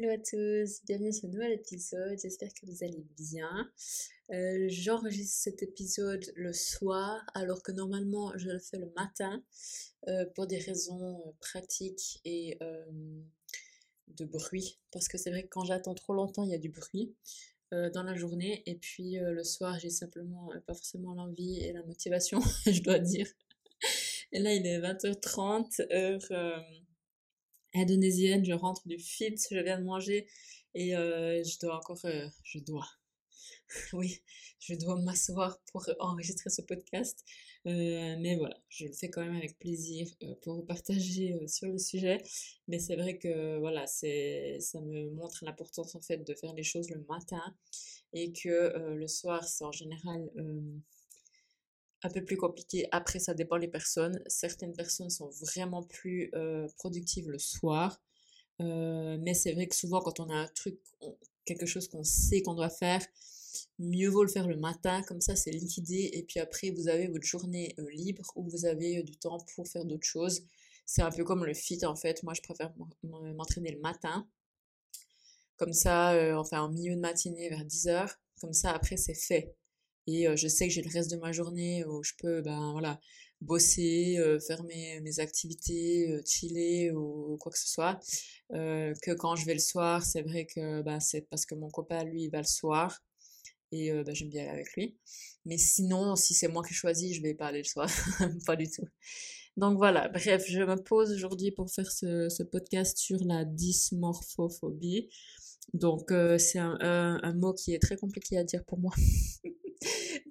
Hello à tous, bienvenue sur un nouvel épisode, j'espère que vous allez bien. Euh, j'enregistre cet épisode le soir alors que normalement je le fais le matin euh, pour des raisons euh, pratiques et de bruit. Parce que c'est vrai que quand j'attends trop longtemps il y a du bruit dans la journée et puis le soir j'ai simplement pas forcément l'envie et la motivation je dois dire. Et là il est 20h30 heure indonésienne, je rentre du fit, je viens de manger et euh, je dois encore, euh, je dois, oui, je dois m'asseoir pour enregistrer ce podcast. Euh, mais voilà, je le fais quand même avec plaisir pour vous partager sur le sujet. Mais c'est vrai que voilà, c'est, ça me montre l'importance en fait de faire les choses le matin et que le soir, c'est en général un peu plus compliqué. Après, ça dépend des personnes. Certaines personnes sont vraiment plus euh, productives le soir. Euh, mais c'est vrai que souvent, quand on a un truc, quelque chose qu'on sait qu'on doit faire, mieux vaut le faire le matin. Comme ça, c'est liquidé. Et puis après, vous avez votre journée euh, libre où vous avez du temps pour faire d'autres choses. C'est un peu comme le fit en fait. Moi, je préfère m'entraîner le matin. Comme ça, enfin en milieu de matinée vers 10h. Comme ça, après, c'est fait. Et je sais que j'ai le reste de ma journée où je peux, ben voilà, bosser, faire mes, mes activités, chiller ou, quoi que ce soit. que quand je vais le soir, c'est vrai que ben, c'est parce que mon copain, lui, il va le soir. Et ben, j'aime bien aller avec lui. Mais sinon, si c'est moi qui choisis, je vais pas aller le soir. pas du tout. Donc voilà, bref, je me pose aujourd'hui pour faire ce, ce, podcast sur la dysmorphophobie. Donc c'est un, un, mot qui est très compliqué à dire pour moi.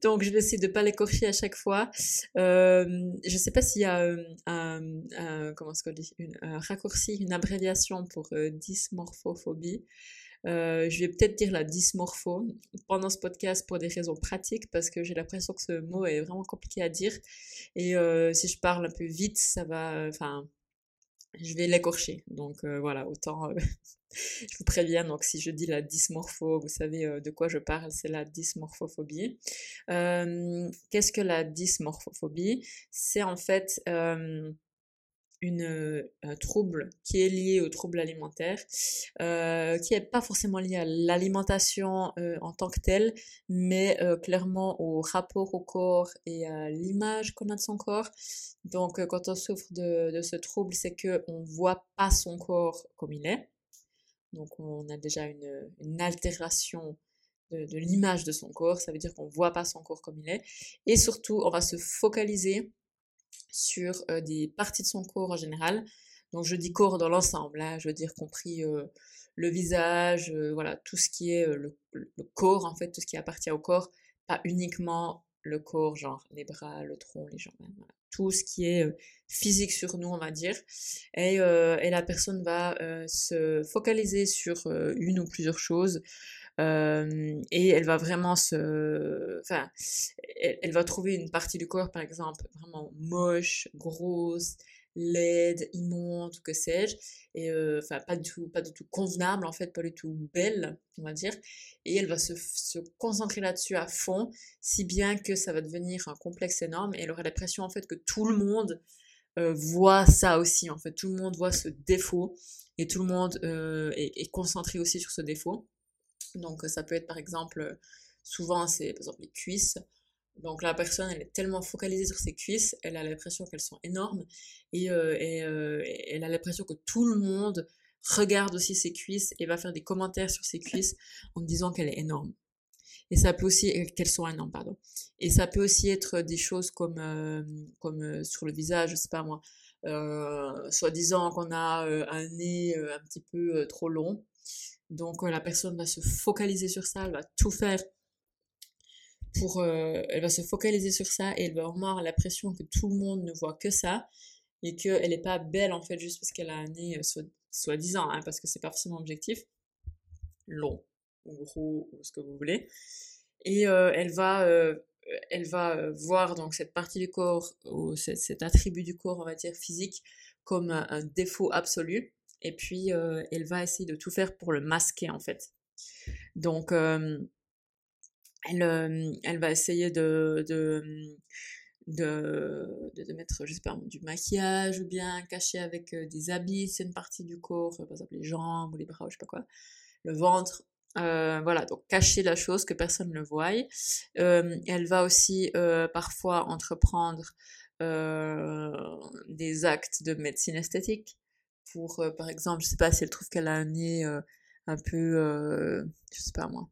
Donc, je vais essayer de ne pas l'écorcher à chaque fois. Euh, je ne sais pas s'il y a euh, un, comment ce dit, une, un raccourci, une abréviation pour euh, dysmorphophobie. je vais peut-être dire la dysmorpho pendant ce podcast pour des raisons pratiques parce que j'ai l'impression que ce mot est vraiment compliqué à dire et si je parle un peu vite ça va enfin je vais l'écorcher. Donc euh, voilà, autant euh, je vous préviens. Donc si je dis la dysmorpho, vous savez euh, de quoi je parle, c'est la dysmorphophobie. Qu'est-ce que la dysmorphophobie? C'est en fait une, euh, trouble qui est lié au trouble alimentaire, euh, qui n'est pas forcément lié à l'alimentation euh, en tant que telle, mais clairement au rapport au corps et à l'image qu'on a de son corps. Donc quand on souffre de, de ce trouble, c'est qu'on ne voit pas son corps comme il est. Donc on a déjà une, une altération de, de l'image de son corps, ça veut dire qu'on ne voit pas son corps comme il est. Et surtout, on va se focaliser sur des parties de son corps en général. Donc je dis corps dans l'ensemble, là, je veux dire compris le visage, voilà, tout ce qui est le, corps en fait, tout ce qui appartient au corps, pas uniquement le corps, genre les bras, le tronc, les jambes, hein, tout ce qui est physique sur nous, on va dire. Et, et la personne va se focaliser sur une ou plusieurs choses et elle va vraiment se, enfin, elle, va trouver une partie du corps, par exemple, vraiment moche, grosse, laide, immonde, que sais-je, et enfin pas du tout, pas du tout convenable en fait, pas du tout belle, on va dire, et elle va se, se concentrer là-dessus à fond, si bien que ça va devenir un complexe énorme, et elle aura l'impression en fait que tout le monde voit ça aussi, en fait, tout le monde voit ce défaut, et tout le monde est, est concentré aussi sur ce défaut. Donc ça peut être par exemple, souvent c'est par exemple les cuisses. Donc la personne, elle est tellement focalisée sur ses cuisses, elle a l'impression qu'elles sont énormes et, euh, et, euh, elle a l'impression que tout le monde regarde aussi ses cuisses et va faire des commentaires sur ses cuisses en disant qu'elle est énorme. Et ça peut aussi euh, qu'elles sont énormes, pardon. Et ça peut aussi être des choses comme comme sur le visage, je sais pas moi, soi-disant qu'on a un nez un petit peu trop long donc la personne va se focaliser sur ça, elle va tout faire pour... Euh, elle va se focaliser sur ça et elle va avoir l'impression que tout le monde ne voit que ça et qu'elle n'est pas belle en fait juste parce qu'elle a un nez euh, soi-disant, hein, parce que c'est pas forcément objectif, long ou gros ou ce que vous voulez. Et euh, elle va... elle va voir donc cette partie du corps, ou cet, attribut du corps, on va dire physique, comme un défaut absolu et puis euh, elle va essayer de tout faire pour le masquer en fait. Donc elle, va essayer de, mettre, je sais pas, du maquillage ou bien cacher avec des habits, c'est une partie du corps, par exemple les jambes ou les bras ou je sais pas quoi, le ventre. voilà, donc cacher la chose que personne ne voie. elle va aussi parfois entreprendre des actes de médecine esthétique pour, par exemple, je sais pas si elle trouve qu'elle a un nez un peu, je sais pas moi,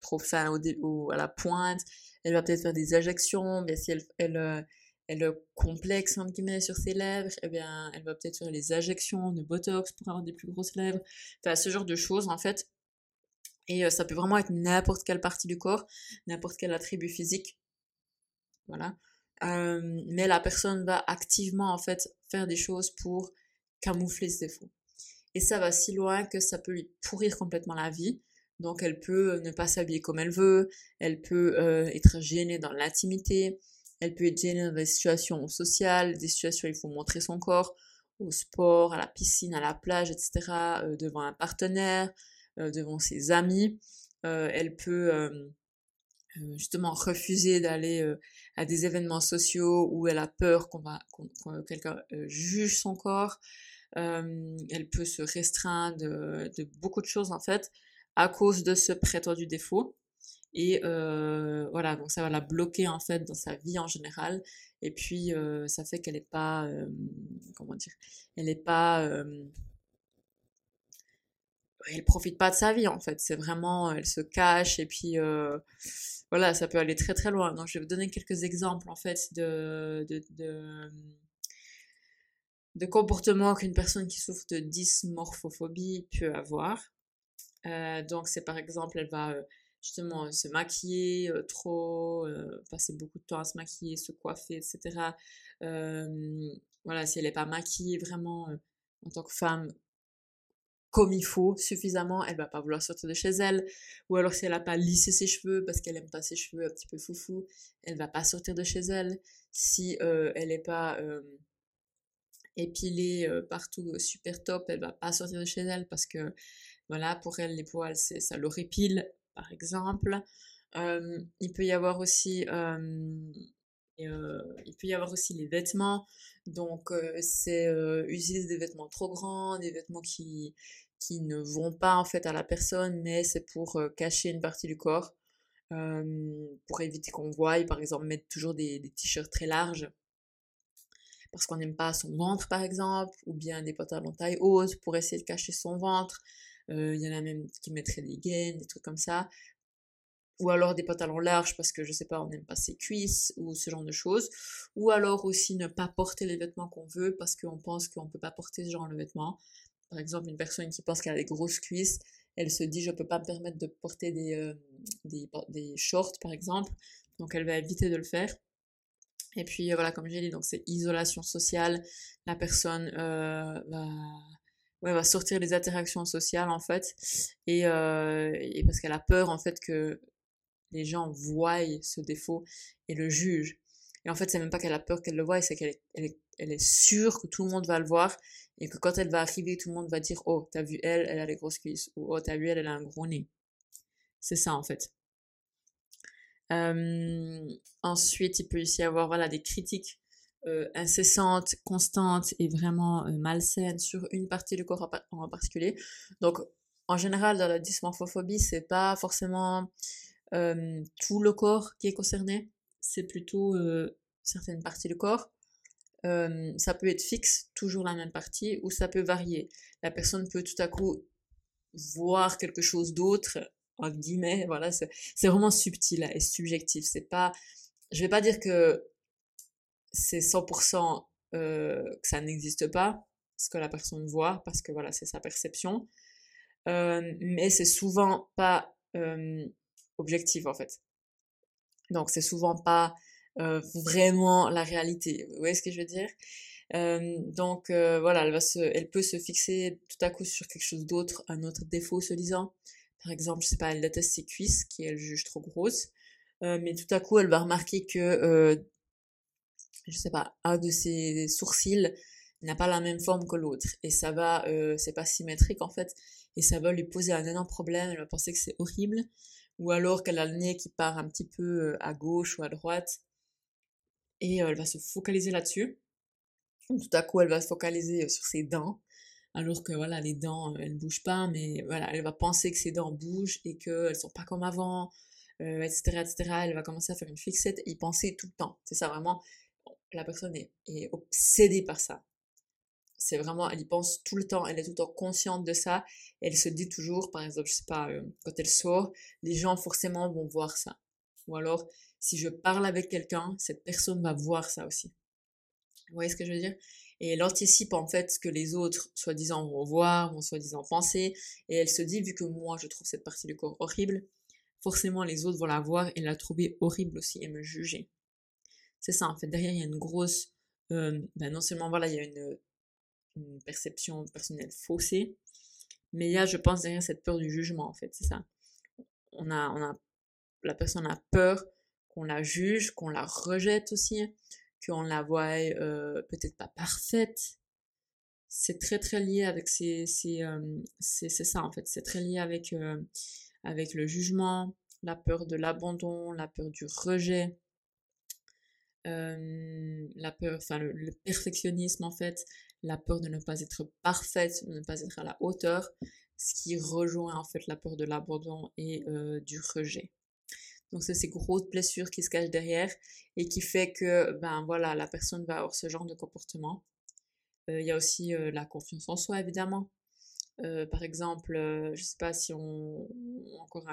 trop fin au, à la pointe, elle va peut-être faire des injections, mais si elle, elle, elle complexe entre guillemets sur ses lèvres, eh bien, elle va peut-être faire les injections de botox pour avoir des plus grosses lèvres. Enfin, ce genre de choses en fait. Et ça peut vraiment être n'importe quelle partie du corps, n'importe quel attribut physique. Voilà. mais la personne va activement en fait faire des choses pour camoufler ses défauts. Et ça va si loin que ça peut lui pourrir complètement la vie. Donc elle peut ne pas s'habiller comme elle veut, elle peut euh, être gênée dans l'intimité, elle peut être gênée dans des situations sociales, des situations où il faut montrer son corps, au sport, à la piscine, à la plage, etc., euh, devant un partenaire, euh, devant ses amis. elle peut justement refuser d'aller à des événements sociaux où elle a peur qu'on va que quelqu'un juge son corps. Elle peut se restreindre de, beaucoup de choses en fait à cause de ce prétendu défaut. Et euh, voilà, donc ça va la bloquer en fait dans sa vie en général. Et puis euh, ça fait qu'elle n'est pas, euh, comment dire, elle n'est pas, elle profite pas de sa vie en fait. C'est vraiment, elle se cache et puis voilà, ça peut aller très très loin. Donc je vais vous donner quelques exemples en fait de, de, de, de comportements qu'une personne qui souffre de dysmorphophobie peut avoir. Euh, donc c'est par exemple, elle va euh, justement se maquiller euh, trop, passer beaucoup de temps à se maquiller, se coiffer, etc. voilà, si elle n'est pas maquillée vraiment en tant que femme comme il faut, suffisamment, elle va pas vouloir sortir de chez elle. Ou alors si elle n'a pas lissé ses cheveux parce qu'elle aime pas ses cheveux un petit peu foufou, elle va pas sortir de chez elle. Si elle n'est pas épilée partout super top, elle va pas sortir de chez elle parce que voilà, pour elle, les poils, c'est ça l'horripile, par exemple. il peut y avoir aussi il peut y avoir aussi les vêtements. Donc, c'est utiliser des vêtements trop grands, des vêtements qui, qui ne vont pas en fait à la personne, mais c'est pour cacher une partie du corps, pour éviter qu'on voie. Par exemple, mettre toujours des t-shirts très larges parce qu'on n'aime pas son ventre par exemple, ou bien des pantalons taille haute pour essayer de cacher son ventre. Il y en a même qui mettraient des gaines, des trucs comme ça. Ou alors des pantalons larges parce que je sais pas, on n'aime pas ses cuisses ou ce genre de choses. Ou alors aussi ne pas porter les vêtements qu'on veut parce qu'on pense qu'on peut pas porter ce genre de vêtements. Par exemple, une personne qui pense qu'elle a des grosses cuisses, elle se dit je peux pas me permettre de porter des, des, des shorts par exemple. Donc elle va éviter de le faire. Et puis voilà, comme j'ai dit, donc c'est isolation sociale. La personne euh, va ouais, va sortir les interactions sociales en fait et, euh, et parce qu'elle a peur en fait que les gens voient ce défaut et le jugent. Et en fait, c'est même pas qu'elle a peur qu'elle le voie, c'est qu'elle est, elle est, elle est sûre que tout le monde va le voir et que quand elle va arriver, tout le monde va dire Oh, t'as vu elle, elle a les grosses cuisses ou Oh, t'as vu elle, elle a un gros nez. C'est ça en fait. Ensuite, il peut aussi y avoir voilà, des critiques euh, incessante, constante et vraiment euh, malsaine sur une partie du corps en, particulier. Donc, en général, dans la dysmorphophobie, c'est pas forcément tout le corps qui est concerné, c'est plutôt certaines parties du corps. ça peut être fixe, toujours la même partie, ou ça peut varier. La personne peut tout à coup voir quelque chose d'autre, en guillemets, voilà, c'est vraiment subtil et subjectif. C'est pas, je vais pas dire que c'est 100% euh, que ça n'existe pas, ce que la personne voit, parce que voilà, c'est sa perception. Euh, mais c'est souvent pas euh, objectif en fait. Donc c'est souvent pas vraiment la réalité. Vous voyez ce que je veux dire? Donc voilà, elle, va se, elle peut se fixer tout à coup sur quelque chose d'autre, un autre défaut se disant. Par exemple, je sais pas, elle déteste ses cuisses, qui elle juge trop grosses. mais tout à coup, elle va remarquer que je sais pas, un de ses sourcils n'a pas la même forme que l'autre. Et ça va, euh, c'est pas symétrique en fait, et ça va lui poser un énorme problème, elle va penser que c'est horrible, ou alors qu'elle a le nez qui part un petit peu euh, à gauche ou à droite. et elle va se focaliser là-dessus. Tout à coup, elle va se focaliser sur ses dents, alors que voilà, les dents, elles ne bougent pas, mais voilà, elle va penser que ses dents bougent et qu'elles sont pas comme avant, etc., etc. Elle va commencer à faire une fixette et y penser tout le temps. C'est ça vraiment, la personne est, est obsédée par ça c'est vraiment, elle y pense tout le temps, elle est tout le temps consciente de ça. Elle se dit toujours, par exemple, je sais pas, euh, quand elle sort, les gens forcément vont voir ça. Ou alors, si je parle avec quelqu'un, cette personne va voir ça aussi. Vous voyez ce que je veux dire? Et elle anticipe en fait ce que les autres, soi-disant, vont voir, vont soi-disant penser. Et elle se dit, vu que moi, je trouve cette partie du corps horrible, forcément les autres vont la voir et la trouver horrible aussi et me juger. C'est ça, en fait. Derrière, il y a une grosse... Euh, ben non seulement, voilà, il y a une une perception personnelle faussée. Mais il y a, je pense, derrière cette peur du jugement, en fait, c'est ça. On a, on a, la personne a peur qu'on la juge, qu'on la rejette aussi, qu'on la euh, peut-être pas parfaite. C'est très très lié avec ces, ces, euh, c'est, ça en fait, c'est très lié avec, euh, avec le jugement, la peur de l'abandon, la peur du rejet, la peur, enfin le, perfectionnisme en fait, la peur de ne pas être parfaite, de ne pas être à la hauteur, ce qui rejoint en fait la peur de l'abandon et euh, du rejet. Donc c'est ces grosses blessures qui se cachent derrière et qui fait que ben voilà la personne va avoir ce genre de comportement. Euh, il y a aussi euh, la confiance en soi évidemment. par exemple, je sais pas si on, encore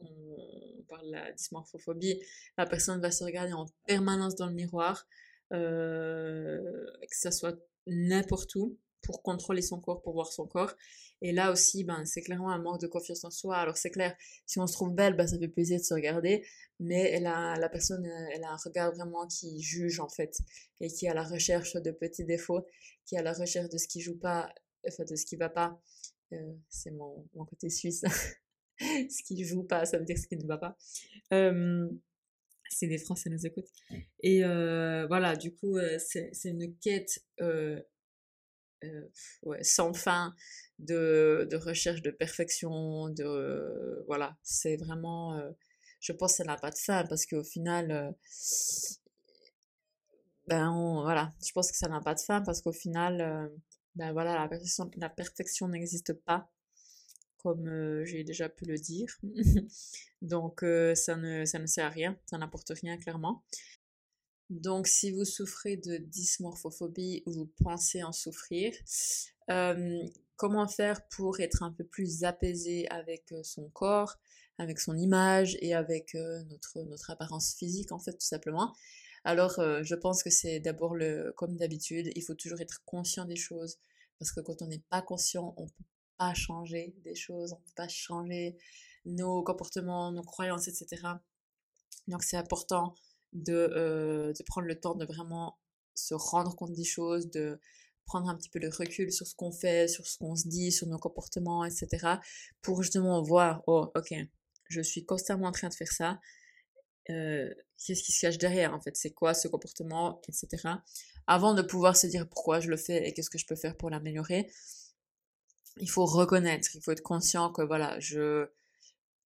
on parle de la dysmorphophobie, la personne va se regarder en permanence dans le miroir, que ça soit n'importe où pour contrôler son corps, pour voir son corps. Et là aussi, ben, c'est clairement un manque de confiance en soi. Alors c'est clair, si on se trouve belle, ben, ça fait plaisir de se regarder, mais elle a, la personne, elle a un regard vraiment qui juge en fait, et qui est à la recherche de petits défauts, qui est à la recherche de ce qui joue pas, enfin de ce qui va pas. Euh, c'est mon, mon côté suisse. ce qui joue pas, ça veut dire ce qui ne va pas. Euh, c'est des Français nous écoutent. Et euh, voilà, du coup, euh, c'est une quête euh, ouais, sans fin de, de, recherche de perfection. De, voilà, c'est vraiment. je pense que ça n'a pas de fin parce qu'au final. ben voilà, je pense que ça n'a pas de fin parce qu'au final, ben voilà, la perfection, la perfection n'existe pas comme j'ai déjà pu le dire. Donc ça, ne, ça ne sert à rien, ça n'apporte rien clairement. Donc si vous souffrez de dysmorphophobie ou vous pensez en souffrir, comment faire pour être un peu plus apaisé avec son corps, avec son image et avec notre, notre apparence physique en fait tout simplement? Alors je pense que c'est d'abord le comme d'habitude il faut toujours être conscient des choses. Parce que quand on n'est pas conscient on peut pas changer des choses, on peut pas changer nos comportements, nos croyances, etc. Donc c'est important de, euh, de prendre le temps de vraiment se rendre compte des choses, de prendre un petit peu le recul sur ce qu'on fait, sur ce qu'on se dit, sur nos comportements, etc. pour justement voir, oh ok, je suis constamment en train de faire ça. Euh, qu'est-ce qui se cache derrière en fait? C'est quoi ce comportement, etc. Avant de pouvoir se dire pourquoi je le fais et qu'est-ce que je peux faire pour l'améliorer, il faut reconnaître, il faut être conscient que voilà, je,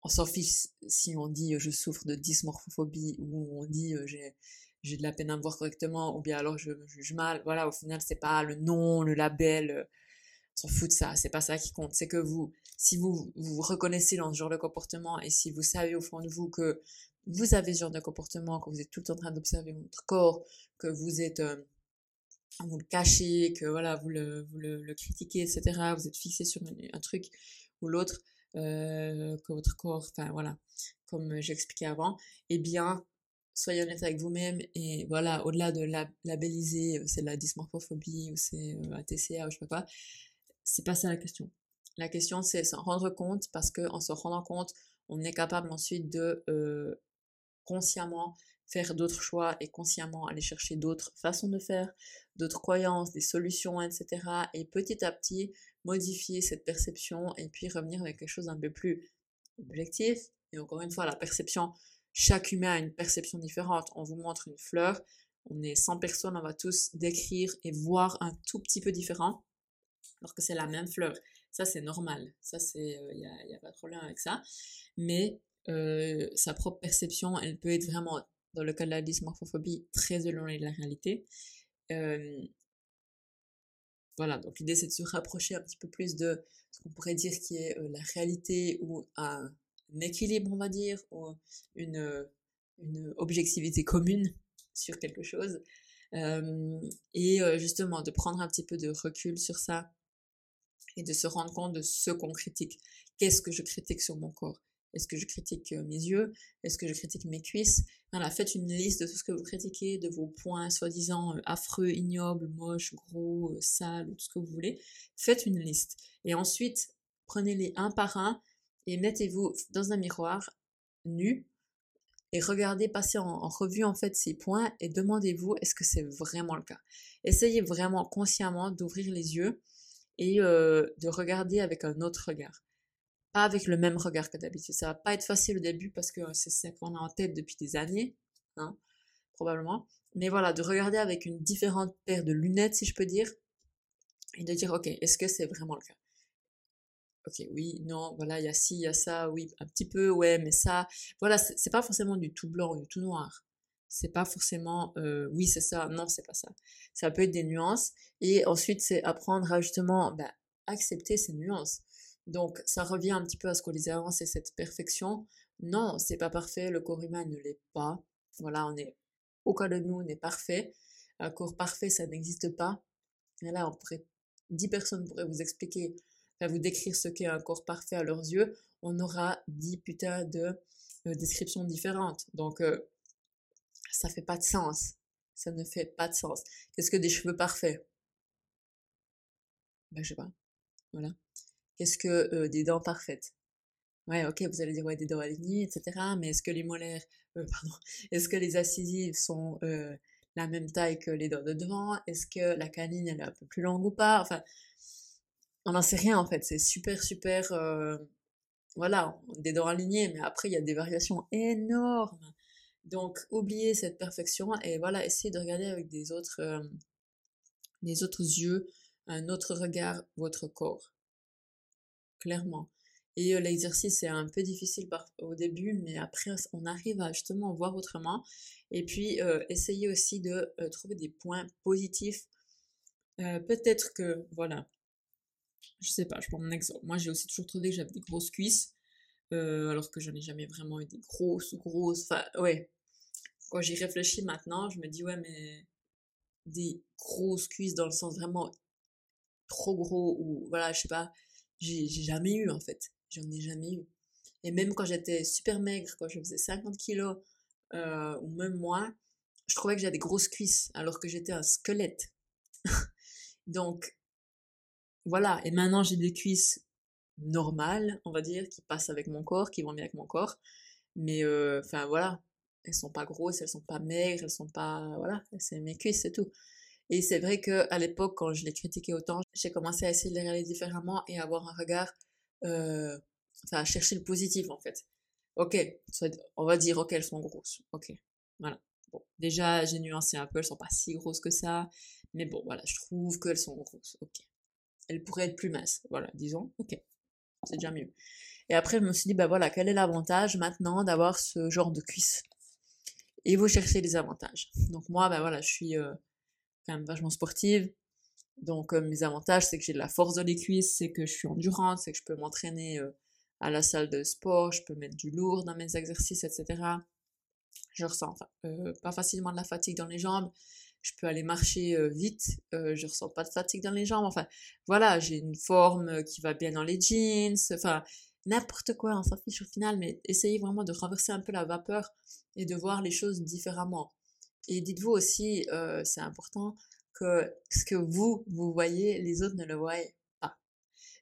on s'en fiche si on dit je souffre de dysmorphophobie ou on dit j'ai j'ai de la peine à me voir correctement ou bien alors je me juge mal. Voilà, au final c'est pas le nom, le label, on s'en fout de ça, c'est pas ça qui compte. C'est que vous, si vous vous reconnaissez dans ce genre de comportement et si vous savez au fond de vous que vous avez ce genre de comportement, que vous êtes tout le temps en train d'observer votre corps, que vous êtes vous le cachez, que voilà, vous le, vous le, critiquez, etc. Vous êtes fixé sur un, truc ou l'autre, euh, que votre corps, enfin voilà, comme j'expliquais avant, eh bien, soyez honnête avec vous-même et voilà, au-delà de la, labelliser, euh, c'est la dysmorphophobie ou c'est euh, la TCA ou je sais pas quoi, c'est pas ça la question. La question, c'est s'en rendre compte parce qu'en se rendant compte, on est capable ensuite de euh, consciemment faire d'autres choix et consciemment aller chercher d'autres façons de faire, d'autres croyances, des solutions, etc. Et petit à petit modifier cette perception et puis revenir avec quelque chose d'un peu plus objectif. Et encore une fois, la perception, chaque humain a une perception différente. On vous montre une fleur, on est 100 personnes, on va tous décrire et voir un tout petit peu différent, alors que c'est la même fleur. Ça, c'est normal. Ça, c'est, il euh, n'y a, a, pas de problème avec ça. Mais euh, sa propre perception, elle peut être vraiment dans le cas de la dysmorphophobie, très éloigné de la réalité. Euh, voilà, donc l'idée c'est de se rapprocher un petit peu plus de ce qu'on pourrait dire qui est euh, la réalité ou un, équilibre, on va dire, ou une, une objectivité commune sur quelque chose. Euh, et justement, de prendre un petit peu de recul sur ça et de se rendre compte de ce qu'on critique. Qu'est-ce que je critique sur mon corps? Est-ce que je critique mes yeux? Est-ce que je critique mes cuisses? Voilà, faites une liste de tout ce que vous critiquez, de vos points soi-disant affreux, ignobles, moches, gros, sales, ou tout ce que vous voulez. Faites une liste. Et ensuite, prenez-les un par un et mettez-vous dans un miroir nu et regardez passer en, revue en fait ces points et demandez-vous est-ce que c'est vraiment le cas? Essayez vraiment consciemment d'ouvrir les yeux et de regarder avec un autre regard. Pas avec le même regard que d'habitude. Ça va pas être facile au début parce que c'est ça qu'on a en tête depuis des années, hein, probablement. Mais voilà, de regarder avec une différente paire de lunettes, si je peux dire, et de dire, ok, est-ce que c'est vraiment le cas? Ok, oui, non, voilà, il y a ci, il y a ça, oui, un petit peu, ouais, mais ça, voilà, c'est pas forcément du tout blanc ou du tout noir c'est pas forcément euh, oui c'est ça non c'est pas ça ça peut être des nuances et ensuite c'est apprendre à justement bah, accepter ces nuances donc ça revient un petit peu à ce qu'on disait avant c'est cette perfection non c'est pas parfait le corps humain ne l'est pas voilà on est aucun de nous n'est parfait un corps parfait ça n'existe pas et là on pourrait dix personnes pourraient vous expliquer enfin, vous décrire ce qu'est un corps parfait à leurs yeux on aura dix putains de euh, descriptions différentes donc euh, ça fait pas de sens. Ça ne fait pas de sens. Qu'est-ce que des cheveux parfaits? Ben, je sais pas. Voilà. Qu'est-ce que euh, des dents parfaites? Ouais, ok, vous allez dire, ouais, des dents alignées, etc. Mais est-ce que les molaires, euh, pardon, est-ce que les incisives sont la même taille que les dents de devant? Est-ce que la canine, elle est un peu plus longue ou pas? Enfin, on n'en sait rien, en fait. C'est super, super... voilà, des dents alignées, mais après, il y a des variations énormes. Donc, oubliez cette perfection et voilà, essayez de regarder avec des autres, des autres yeux, un autre regard, votre corps. Clairement. Et euh, l'exercice est un peu difficile au début, mais après, on arrive à justement voir autrement. Et puis, euh, essayez aussi de trouver des points positifs. Peut-être que, voilà, je sais pas, je prends mon exemple. Moi, j'ai aussi toujours trouvé que j'avais des grosses cuisses. alors que je n'ai jamais vraiment eu des grosses, grosses, enfin, ouais, quand j'y réfléchis maintenant, je me dis, ouais, mais des grosses cuisses dans le sens vraiment trop gros ou voilà, je sais pas, j'ai jamais eu en fait. J'en ai jamais eu. Et même quand j'étais super maigre, quand je faisais 50 kilos euh, ou même moins, je trouvais que j'avais des grosses cuisses alors que j'étais un squelette. Donc voilà, et maintenant j'ai des cuisses normales, on va dire, qui passent avec mon corps, qui vont bien avec mon corps. Mais euh, enfin voilà, elles sont pas grosses, elles sont pas maigres, elles sont pas, voilà, c'est mes cuisses, c'est tout. Et c'est vrai que à l'époque, quand je les critiquais autant, j'ai commencé à essayer de les regarder différemment et avoir un regard, euh, enfin, à chercher le positif en fait. Ok, on va dire, ok, elles sont grosses. Ok, voilà. Bon, déjà, j'ai nuancé un peu, elles sont pas si grosses que ça, mais bon, voilà, je trouve qu'elles sont grosses. Ok. Elles pourraient être plus minces, voilà, disons. Ok, c'est déjà mieux. Et après, je me suis dit, bah voilà, quel est l'avantage maintenant d'avoir ce genre de cuisses et vous cherchez les avantages. Donc moi, ben voilà, je suis euh, quand même vachement sportive. Donc euh, mes avantages, c'est que j'ai de la force dans les cuisses, c'est que je suis endurante, c'est que je peux m'entraîner euh, à la salle de sport, je peux mettre du lourd dans mes exercices, etc. Je ressens pas facilement de la fatigue dans les jambes. Je peux aller marcher vite, je ressens pas de fatigue dans les jambes. Enfin, voilà, j'ai une forme qui va bien dans les jeans. Enfin, n'importe quoi, on s'en fiche au final, mais essayez vraiment de renverser un peu la vapeur et de voir les choses différemment. Et dites-vous aussi, euh, c'est important, que ce que vous, vous voyez, les autres ne le voient pas.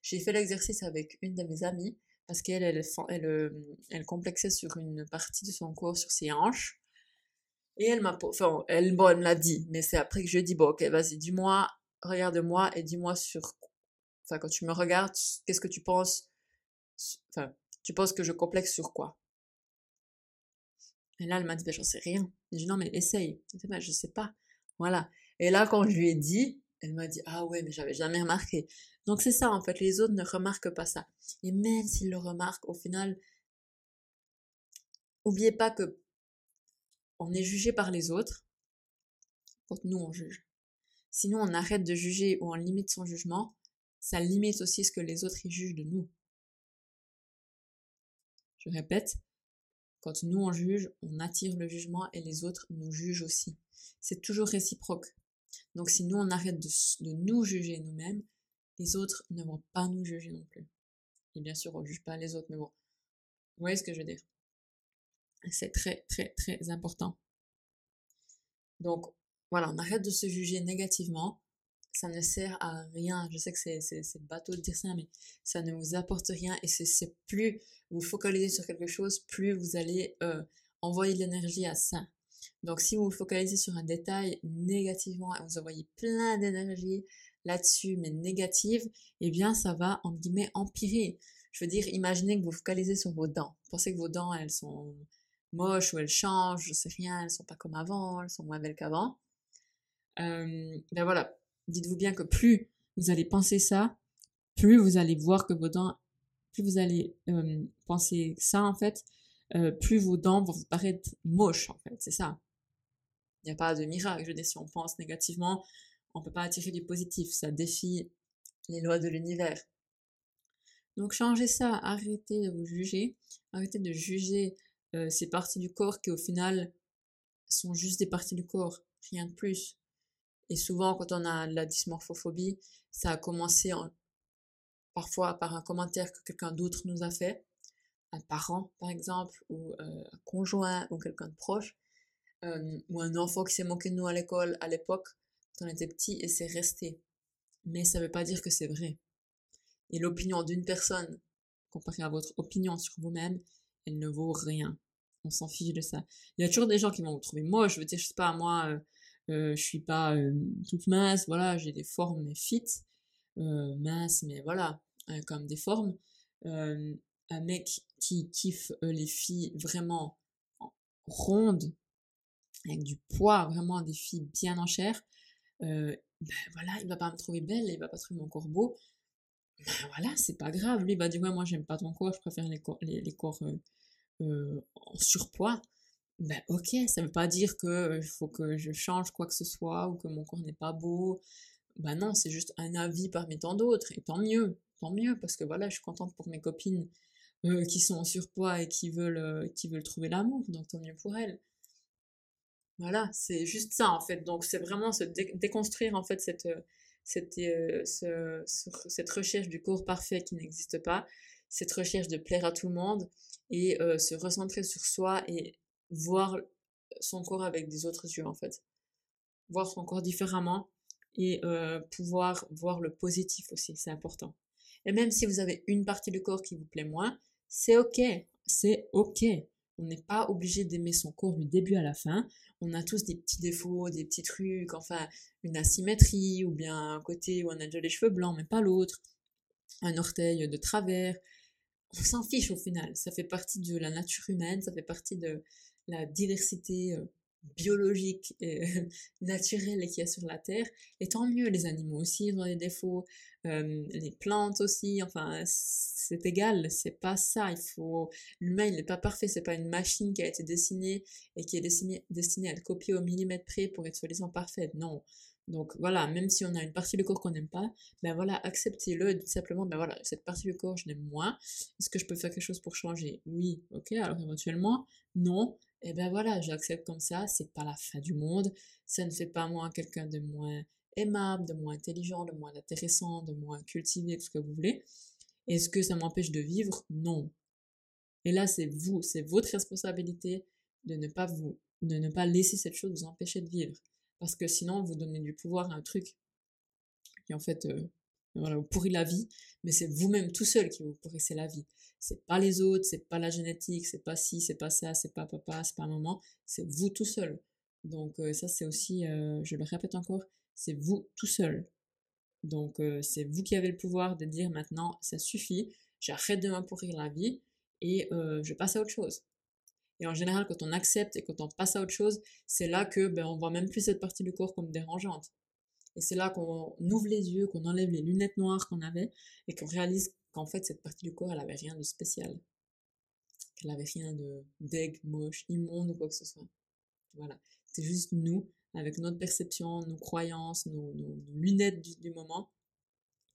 J'ai fait l'exercice avec une de mes amies, parce qu'elle, elle, elle, euh, elle, complexait sur une partie de son corps, sur ses hanches. Et elle m'a, enfin, elle, bon, elle me l'a dit, mais c'est après que je dit, bon, ok, vas-y, dis-moi, regarde-moi et dis-moi sur, enfin, quand tu me regardes, qu'est-ce que tu penses Enfin, tu penses que je complexe sur quoi? Et là, elle m'a dit, ben, j'en sais rien. J'ai dit, non, mais essaye. Je ben, je sais pas. Voilà. Et là, quand je lui ai dit, elle m'a dit, ah ouais, mais j'avais jamais remarqué. Donc c'est ça, en fait, les autres ne remarquent pas ça. Et même s'ils le remarquent, au final, oubliez pas que on est jugé par les autres quand nous on juge. Sinon, on arrête de juger ou on limite son jugement, ça limite aussi ce que les autres jugent de nous. Je répète, quand nous on juge, on attire le jugement et les autres nous jugent aussi. C'est toujours réciproque. Donc si nous on arrête de, nous juger nous-mêmes, les autres ne vont pas nous juger non plus. Et bien sûr, on ne juge pas les autres, mais bon, vous voyez ce que je veux dire? C'est très, très, très important. Donc, voilà, on arrête de se juger négativement. Ça ne sert à rien. Je sais que c'est bateau de dire ça, mais ça ne vous apporte rien. Et c'est plus vous focalisez sur quelque chose, plus vous allez euh, envoyer de l'énergie à ça. Donc, si vous vous focalisez sur un détail négativement et vous envoyez plein d'énergie là-dessus, mais négative, eh bien, ça va, en guillemets, empirer. Je veux dire, imaginez que vous focalisez sur vos dents. pensez que vos dents, elles sont moches ou elles changent, je sais rien, elles sont pas comme avant, elles sont moins belles qu'avant. Euh, ben voilà, dites-vous bien que plus vous allez penser ça, plus vous allez voir que vos dents, plus vous allez euh, penser ça en fait, euh, plus vos dents vont vous paraître moches en fait, c'est ça. Il n'y a pas de miracle, je dire, si on pense négativement, on peut pas attirer du positif, ça défie les lois de l'univers. Donc changez ça, arrêtez de vous juger, arrêtez de juger euh, ces parties du corps qui au final sont juste des parties du corps, rien de plus. Et souvent quand on a la dysmorphophobie, ça a commencé parfois par un commentaire que quelqu'un d'autre nous a fait, un parent par exemple, ou euh, un conjoint, ou quelqu'un de proche, ou un enfant qui s'est moqué de nous à l'école à l'époque, quand on était petit, et c'est resté. Mais ça ne veut pas dire que c'est vrai. Et l'opinion d'une personne, comparée à votre opinion sur vous-même, elle ne vaut rien. On s'en fiche de ça. Il y a toujours des gens qui vont vous trouver moche. Je veux dire, je sais pas, moi, euh je suis pas euh, toute mince, voilà, j'ai des formes mais fit, euh, mais voilà, euh, comme des formes. un mec qui kiffe les filles vraiment rondes, avec du poids, vraiment des filles bien en chair, ben voilà, il va pas me trouver belle, il va pas trouver mon corps beau. Ben voilà, c'est pas grave. Lui, il va dire, ouais, moi, j'aime pas ton corps, je préfère les corps, les, corps euh, euh, en surpoids. Ben ok, ça veut pas dire que euh, faut que je change quoi que ce soit ou que mon corps n'est pas beau. Ben non, c'est juste un avis parmi tant d'autres. Et tant mieux, tant mieux, parce que voilà, je suis contente pour mes copines qui sont en surpoids et qui veulent, qui veulent trouver l'amour, donc tant mieux pour elles. Voilà, c'est juste ça en fait. Donc c'est vraiment se déconstruire en fait cette, cette, cette recherche du corps parfait qui n'existe pas, cette recherche de plaire à tout le monde et se recentrer sur soi et voir son corps avec des autres yeux en fait. Voir son corps différemment et euh, pouvoir voir le positif aussi, c'est important. Et même si vous avez une partie du corps qui vous plaît moins, c'est ok, c'est ok. On n'est pas obligé d'aimer son corps du début à la fin. On a tous des petits défauts, des petits trucs, enfin une asymétrie ou bien un côté où on a déjà les cheveux blancs mais pas l'autre, un orteil de travers. On s'en fiche au final. Ça fait partie de la nature humaine, ça fait partie de la diversité euh, biologique et naturelle qu'il y a sur la Terre. Et tant mieux, les animaux aussi ils ont des défauts, euh, les plantes aussi, enfin, c'est égal, c'est pas ça. Il faut, l'humain, il n'est pas parfait, c'est pas une machine qui a été dessinée et qui est destinée, destinée à être copiée au millimètre près pour être soi-disant parfaite. Non. Donc voilà, même si on a une partie du corps qu'on n'aime pas, ben voilà, acceptez-le dites simplement, ben voilà, cette partie du corps, je l'aime moins. Est-ce que je peux faire quelque chose pour changer? Oui, ok, alors éventuellement, non, et eh ben voilà, j'accepte comme ça, c'est pas la fin du monde, ça ne fait pas moi quelqu'un de moins aimable, de moins intelligent, de moins intéressant, de moins cultivé, tout ce que vous voulez. Est-ce que ça m'empêche de vivre? Non. Et là, c'est vous, c'est votre responsabilité de ne pas vous, de ne pas laisser cette chose vous empêcher de vivre. Parce que sinon, vous donnez du pouvoir à un truc qui en fait, euh, voilà, vous pourrit la vie, mais c'est vous-même tout seul qui vous pourrissez la vie c'est pas les autres, c'est pas la génétique, c'est pas ci, c'est pas ça, c'est pas papa, c'est pas maman, c'est vous tout seul. Donc euh, ça c'est aussi, euh, je le répète encore, c'est vous tout seul. Donc euh, c'est vous qui avez le pouvoir de dire maintenant ça suffit, j'arrête de m'empourrir la vie et je passe à autre chose. Et en général, quand on accepte et quand on passe à autre chose, c'est là que ben, on voit même plus cette partie du corps comme dérangeante. Et c'est là qu'on ouvre les yeux, qu'on enlève les lunettes noires qu'on avait et qu'on réalise qu'en fait, cette partie du corps, elle avait rien de spécial. Qu'elle avait rien de d'aigle, moche, immonde ou quoi que ce soit. Voilà. C'est juste nous, avec notre perception, nos croyances, nos, lunettes du, moment,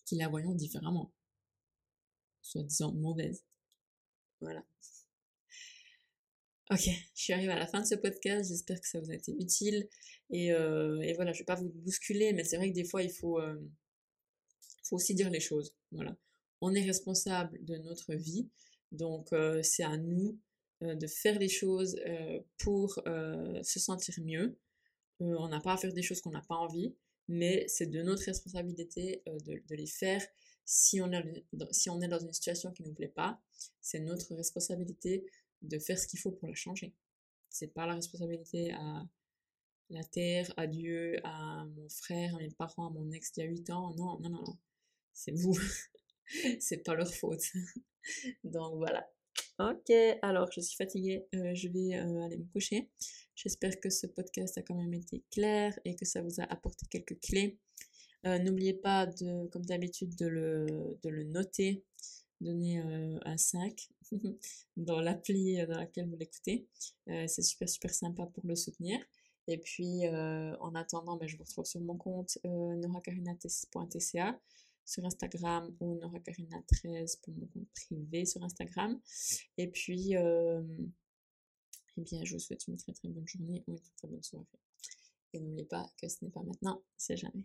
qui la voyons différemment. Soit disant mauvaise. Voilà. Ok, je suis arrivée à la fin de ce podcast, j'espère que ça vous a été utile. Et, euh, voilà, je vais pas vous bousculer, mais c'est vrai que des fois, il faut, euh, faut aussi dire les choses. Voilà. On est responsable de notre vie, donc euh, c'est à nous de faire les choses pour se sentir mieux. on n'a pas à faire des choses qu'on n'a pas envie, mais c'est de notre responsabilité de, de, les faire. Si on, est, si on est dans une situation qui ne nous plaît pas, c'est notre responsabilité de faire ce qu'il faut pour la changer. C'est pas la responsabilité à la terre, à Dieu, à mon frère, à mes parents, à mon ex d'il y a 8 ans. Non, non, non, non. C'est vous. c'est pas leur faute. Donc voilà. Ok, alors je suis fatiguée, euh, je vais euh, aller me coucher. J'espère que ce podcast a quand même été clair et que ça vous a apporté quelques clés. Euh, n'oubliez pas, de, comme d'habitude, de le, de le noter, donner un 5 dans l'appli dans laquelle vous l'écoutez. c'est super, super sympa pour le soutenir. Et puis, en attendant, ben, je vous retrouve sur mon compte noracarina.tca sur Instagram ou noracarina13 pour mon compte privé sur Instagram. Et puis, euh, eh bien, je vous souhaite une très très bonne journée ou une très très bonne soirée. Et n'oubliez pas que ce n'est pas maintenant, c'est jamais.